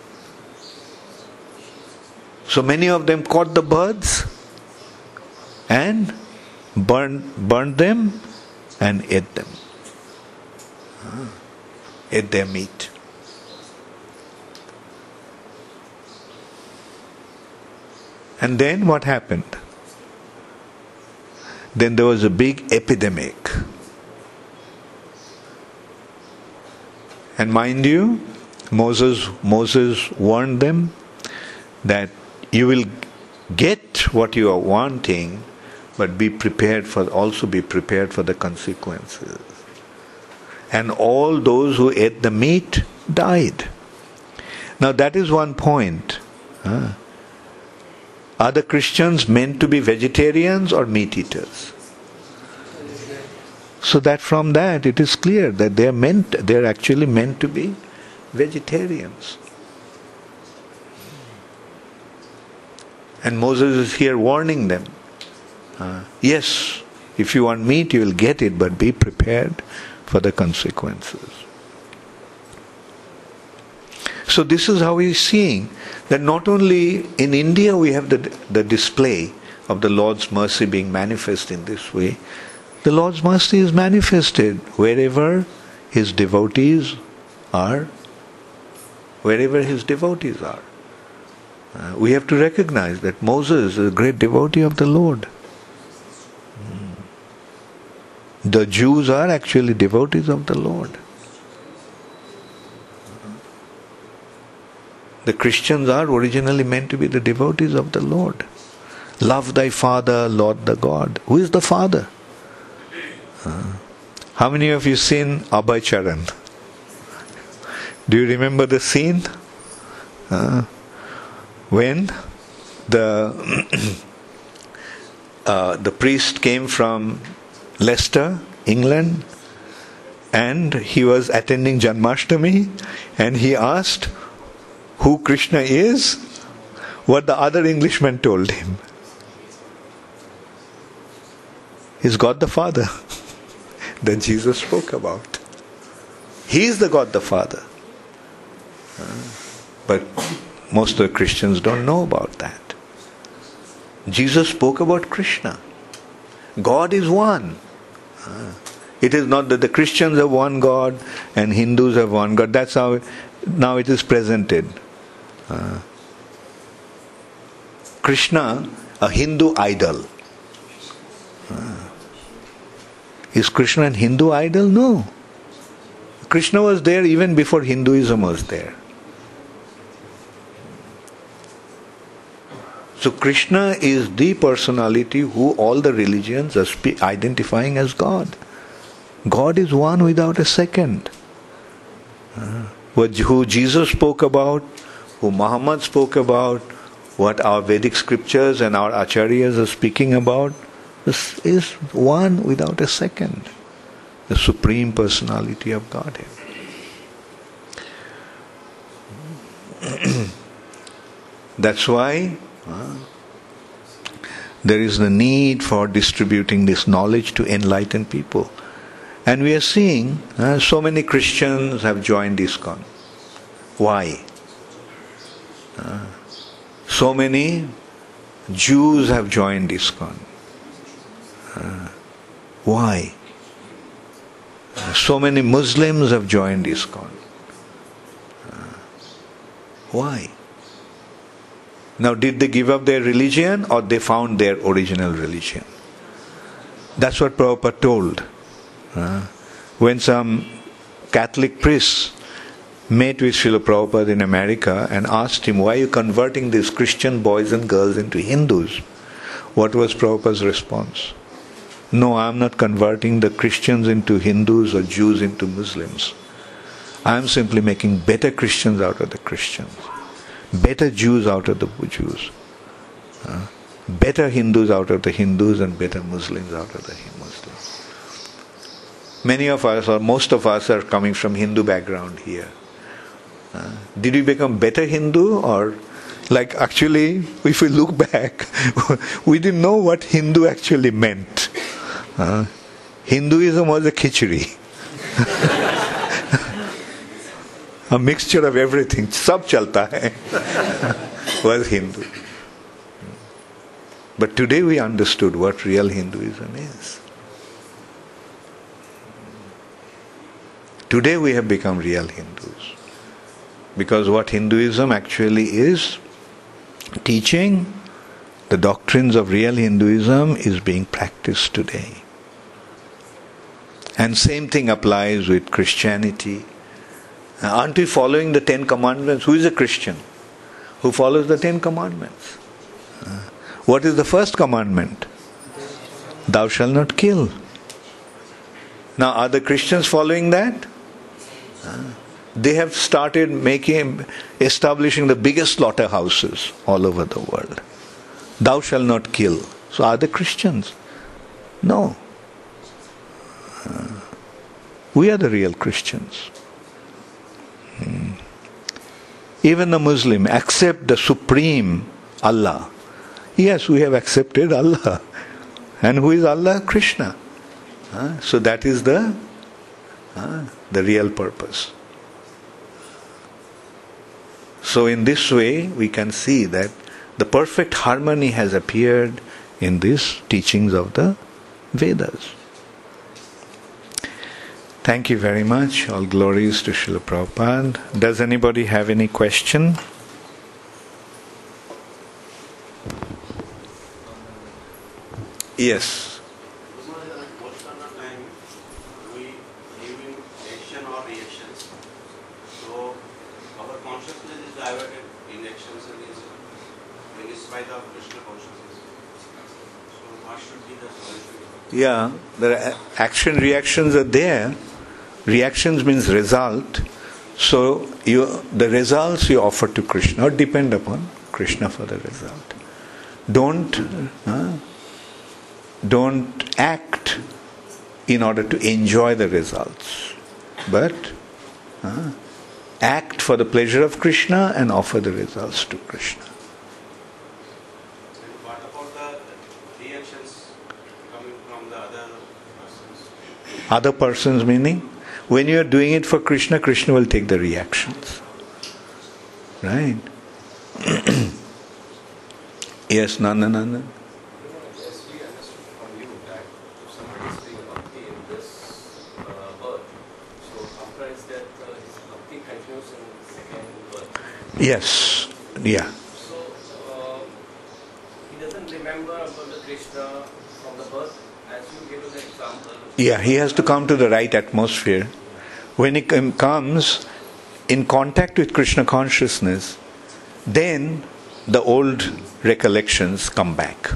So many of them caught the birds and burned, burned them and ate them. Ate their meat. And then what happened? Then there was a big epidemic. And mind you, Moses Moses warned them that you will get what you are wanting, but be prepared for also be prepared for the consequences. And all those who ate the meat died. Now that is one point. Huh? Are the Christians meant to be vegetarians or meat eaters? So that from that it is clear that they are meant they are actually meant to be vegetarians. And Moses is here warning them. Yes, if you want meat, you will get it, but be prepared for the consequences. So, this is how we are seeing that not only in India we have the, the display of the Lord's mercy being manifest in this way, the Lord's mercy is manifested wherever His devotees are, wherever His devotees are. Uh, we have to recognize that Moses is a great devotee of the Lord. Hmm. The Jews are actually devotees of the Lord. The Christians are originally meant to be the devotees of the Lord. Love thy Father, Lord the God. Who is the Father? Uh, how many of you seen Abhay Charan? Do you remember the scene? Uh, when the (clears throat) uh, the priest came from Leicester, England, and he was attending Janmashtami, and he asked who Krishna is, what the other Englishman told him. He's God the Father (laughs) that Jesus spoke about. He is the God the Father. But most of the Christians don't know about that. Jesus spoke about Krishna. God is one. Uh, it is not that the Christians have one God and Hindus have one God. That's how now it is presented. Uh, Krishna, a Hindu idol. Uh, is Krishna an Hindu idol? No. Krishna was there even before Hinduism was there. So Krishna is the personality who all the religions are identifying as God. God is one without a second. Who Jesus spoke about, who Muhammad spoke about, what our Vedic scriptures and our acharyas are speaking about, this is one without a second. The supreme personality of Godhead. (clears throat) That's why there is the need for distributing this knowledge to enlighten people. And we are seeing uh, so many Christians have joined ISKCON. Why? Uh, so many Jews have joined ISKCON. Uh, why? Uh, so many Muslims have joined ISKCON. Uh, why? Now, did they give up their religion or they found their original religion? That's what Prabhupada told. Uh, when some Catholic priests met with Srila Prabhupada in America and asked him, Why are you converting these Christian boys and girls into Hindus? What was Prabhupada's response? No, I'm not converting the Christians into Hindus or Jews into Muslims. I'm simply making better Christians out of the Christians, better Jews out of the Jews, uh, better Hindus out of the Hindus, and better Muslims out of the Muslims. Many of us, or most of us, are coming from Hindu background here. Uh, did we become better Hindu or like actually if we look back (laughs) we didn't know what Hindu actually meant. Uh, Hinduism was a khichdi. (laughs) a mixture of everything. Sab chalta hai (laughs) was Hindu. But today we understood what real Hinduism is. Today we have become real Hindus. Because what Hinduism actually is teaching, the doctrines of real Hinduism is being practiced today. And same thing applies with Christianity. Aren't we following the Ten Commandments? Who is a Christian? Who follows the Ten Commandments? Uh, what is the first commandment? Thou shalt not kill. Now, are the Christians following that? Uh, they have started making, establishing the biggest slaughterhouses all over the world. Thou shalt not kill. So, are the Christians? No. Uh, we are the real Christians. Hmm. Even the Muslim accept the supreme Allah. Yes, we have accepted Allah. And who is Allah? Krishna. Uh, so that is the uh, the real purpose. So in this way we can see that the perfect harmony has appeared in these teachings of the Vedas. Thank you very much. All glories to Srila Prabhupada. Does anybody have any question? Yes. Most of the time we live in action or reactions. So our consciousness is diverted in actions and in spite of Krishna consciousness. So what should be the solution? Yeah, the action reactions are there. Reactions means result. So you, the results you offer to Krishna or depend upon Krishna for the result. Don't uh, don't act in order to enjoy the results, but uh, act for the pleasure of Krishna and offer the results to Krishna. What about the reactions coming from the other persons? Other persons meaning When you are doing it for Krishna, Krishna will take the reactions. Right? (clears throat) yes, Nanda Nanda. Yes, we understood from you that if somebody is doing bhakti in this uh, birth, so after his death, uh, his bhakti continues in second birth. Yes, yeah. So uh, he doesn't remember about the Krishna from the birth, as you gave us the example. Yeah, he has to come to the right atmosphere. When he comes in contact with Krishna consciousness, then the old recollections come back.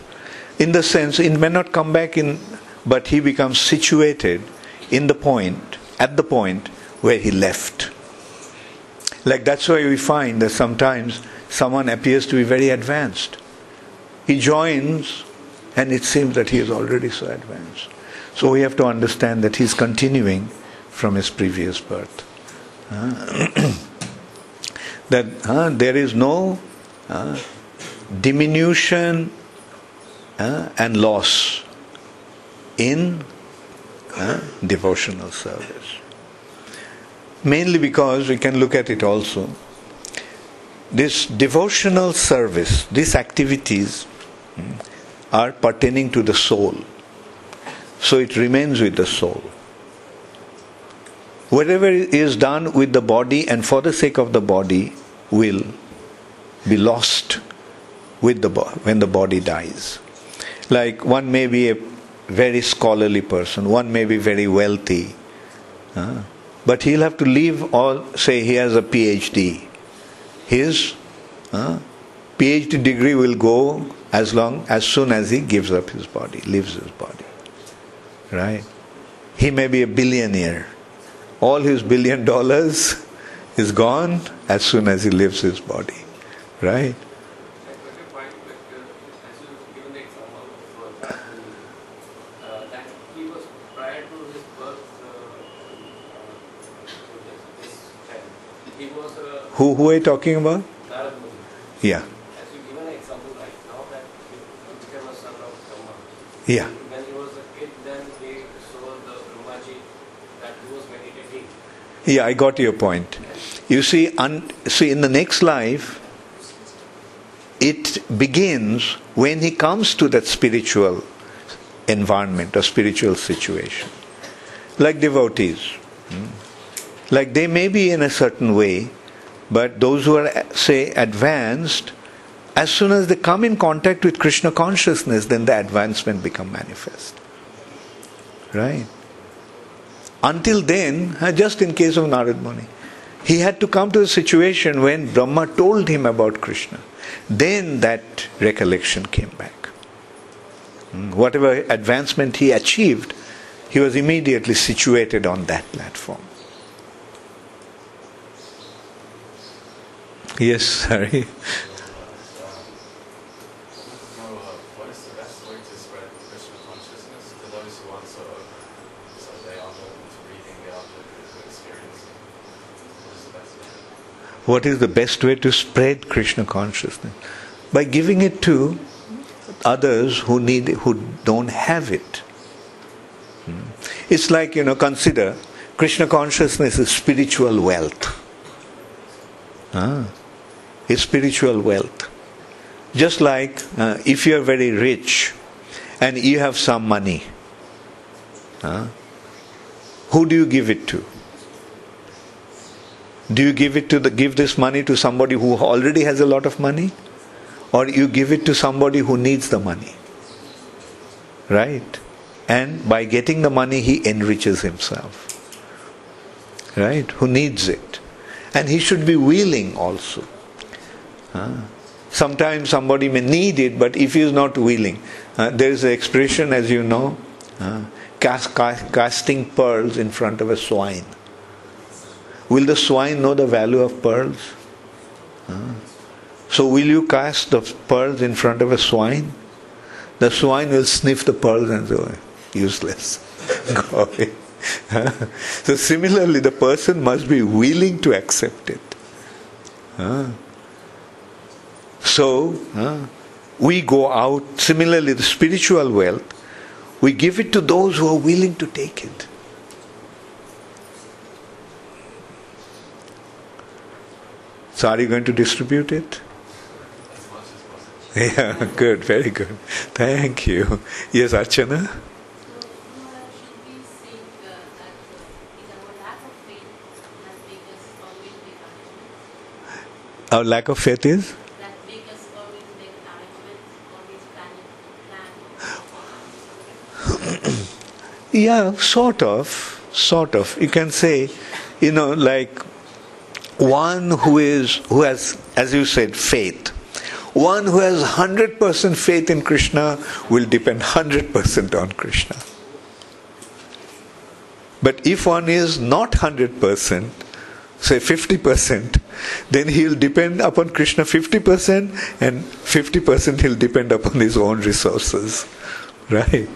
In the sense, it may not come back in, but he becomes situated in the point, at the point where he left. Like that's why we find that sometimes someone appears to be very advanced. He joins, and it seems that he is already so advanced. So we have to understand that he's continuing from his previous birth. (clears throat) That uh, there is no uh, diminution and loss in devotional service. Mainly because we can look at it also. This devotional service, these activities mm, are pertaining to the soul. So it remains with the soul. Whatever is done with the body and for the sake of the body will be lost with the bo- when the body dies. Like one may be a very scholarly person, one may be very wealthy, uh, but he'll have to leave all. Say he has a PhD, his uh, PhD degree will go as long as soon as he gives up his body, leaves his body. Right? He may be a billionaire. All his billion (laughs) dollars is gone as soon as he leaves his body. Right? I got your point, but as you given the example of that he was prior to his birth, to this, this time, he was Who, who are you talking about? Yeah. As you given an example right now that he he became a son of Brahma. Yeah. When he was a kid, then he saw the Brahmaji that he was meditating. Yeah, I got your point. You see, un, see, in the next life, it begins when he comes to that spiritual environment or spiritual situation. Like devotees. hmm. Like they may be in a certain way, but those who are, say, advanced, as soon as they come in contact with Krishna consciousness, then the advancement become manifest. Right? Until then, uh, just in case of Narad Muni, he had to come to a situation when Brahma told him about Krishna. Then that recollection came back. Mm, Whatever advancement he achieved, he was immediately situated on that platform. Yes, (laughs) sorry. know uh, what is the best way to spread Krishna consciousness to those who aren't sort of so they aren't open to reading, they aren't open to experiencing. What is the best way? What is the best way to spread Krishna consciousness? By giving it to others who need it, who don't have it. Hmm. It's like, you know, consider Krishna consciousness is spiritual wealth. Ah, it's spiritual wealth. Just like uh, if you are very rich and you have some money, ah, who do you give it to? Do you give it to the give this money to somebody who already has a lot of money? Or you give it to somebody who needs the money? Right? And by getting the money he enriches himself. Right? Who needs it. And he should be willing also. Sometimes somebody may need it, but if he is not willing, uh, there is an expression, as you know, uh, cast, cast, casting pearls in front of a swine. Will the swine know the value of pearls? So, will you cast the pearls in front of a swine? The swine will sniff the pearls and say, "Oh, useless. (laughs) Go away. So, similarly, the person must be willing to accept it. So, we go out, similarly, the spiritual wealth, we give it to those who are willing to take it. So, are you going to distribute it? Yeah, (laughs) good, very good. Thank you. Yes, Archana? Our lack of faith is? (coughs) Yeah, sort of. Sort of. You can say, you know, like one who is who has, as you said, faith. One who has hundred percent faith in Krishna will depend hundred percent on Krishna. But if one is not hundred percent, say fifty percent, then he'll depend upon Krishna fifty percent, and fifty percent he'll depend upon his own resources, (laughs) right?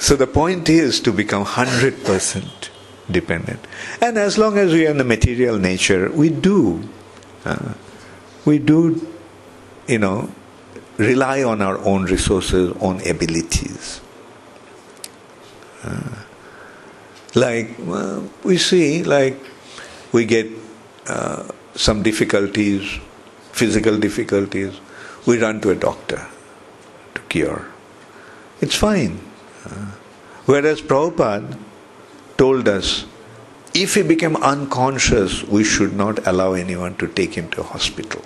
So the point is to become 100% dependent. And as long as we are in the material nature, we do, uh, we do, you know, rely on our own resources, own abilities. Uh, like uh, we see, like we get uh, some difficulties, physical difficulties, we run to a doctor to cure. It's fine. Whereas Prabhupada told us, if he became unconscious, we should not allow anyone to take him to hospital.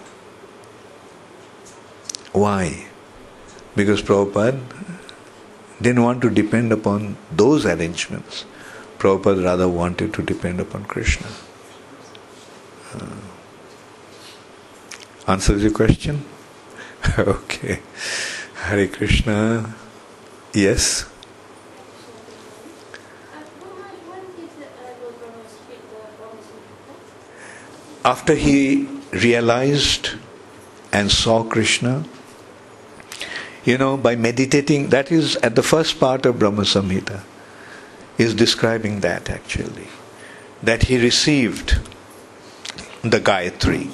Why? Because Prabhupada didn't want to depend upon those arrangements. Prabhupada rather wanted to depend upon Krishna. Uh, answers your question? (laughs) okay. Hare Krishna. Yes? After he realized and saw Krishna, you know, by meditating, that is at the first part of Brahma Samhita, is describing that actually. That he received the Gayatri.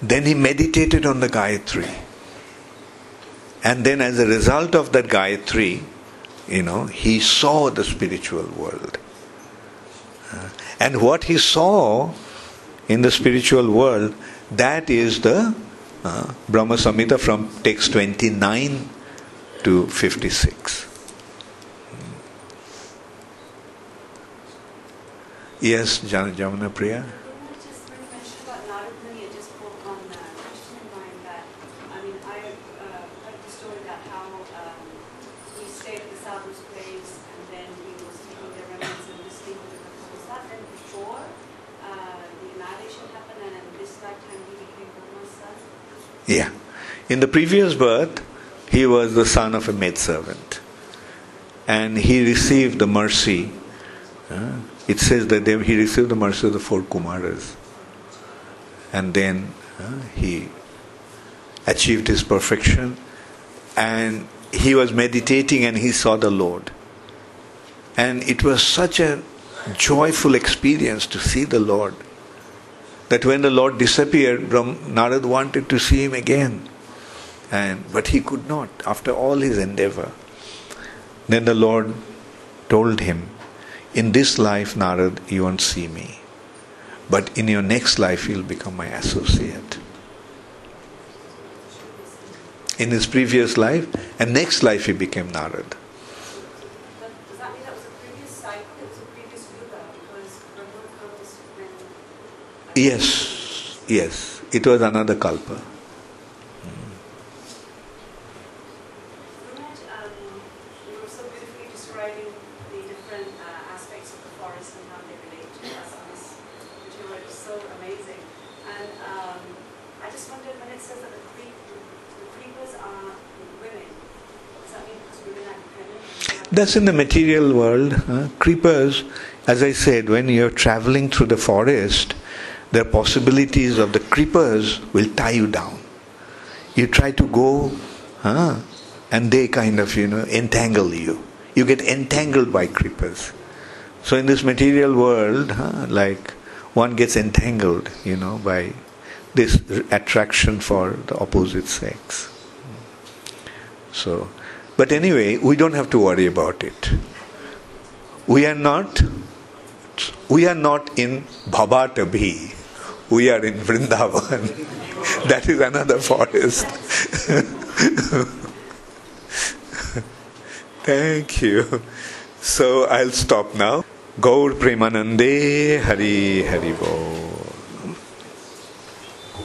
Then he meditated on the Gayatri. And then, as a result of that Gayatri, you know, he saw the spiritual world. Uh, and what he saw in the spiritual world, that is the uh, Brahma Samhita from text 29 to 56. Yes, Jan- Jamuna Priya? Just when you mentioned about Narad Muni, it just spoke on the question in mind that, I mean, I uh, heard the story that how um, he stayed at the sadhu's place and then he was taking their remnants and listening to the Was that then before uh, the annihilation happened and in this lifetime he became Brahma's son? Yeah. In the previous birth, he was the son of a maidservant. And he received the mercy. uh, it says that they, he received the mercy of the four Kumaras. And then uh, he achieved his perfection. And he was meditating and he saw the Lord. And it was such a joyful experience to see the Lord that when the Lord disappeared, Brahm, Narad wanted to see him again. And, but he could not after all his endeavor. Then the Lord told him, In this life, Narad, you won't see me. But in your next life, you'll become my associate. In his previous life, and next life, he became Narad. That the creepers are women, what does that mean because are dependent? That's in the material world. huh? Creepers, as I said, when you're traveling through the forest, are possibilities of the creepers will tie you down. You try to go, huh? and they kind of, you know, entangle you. You get entangled by creepers. So in this material world, huh, like one gets entangled, you know, by this attraction for the opposite sex. So, but anyway, we don't have to worry about it. We are not, we are not in bhavatavi. We are in Vrindavan. that is another forest. Thank you. So I'll stop now. Gaur Premanande Hari Hari Bo.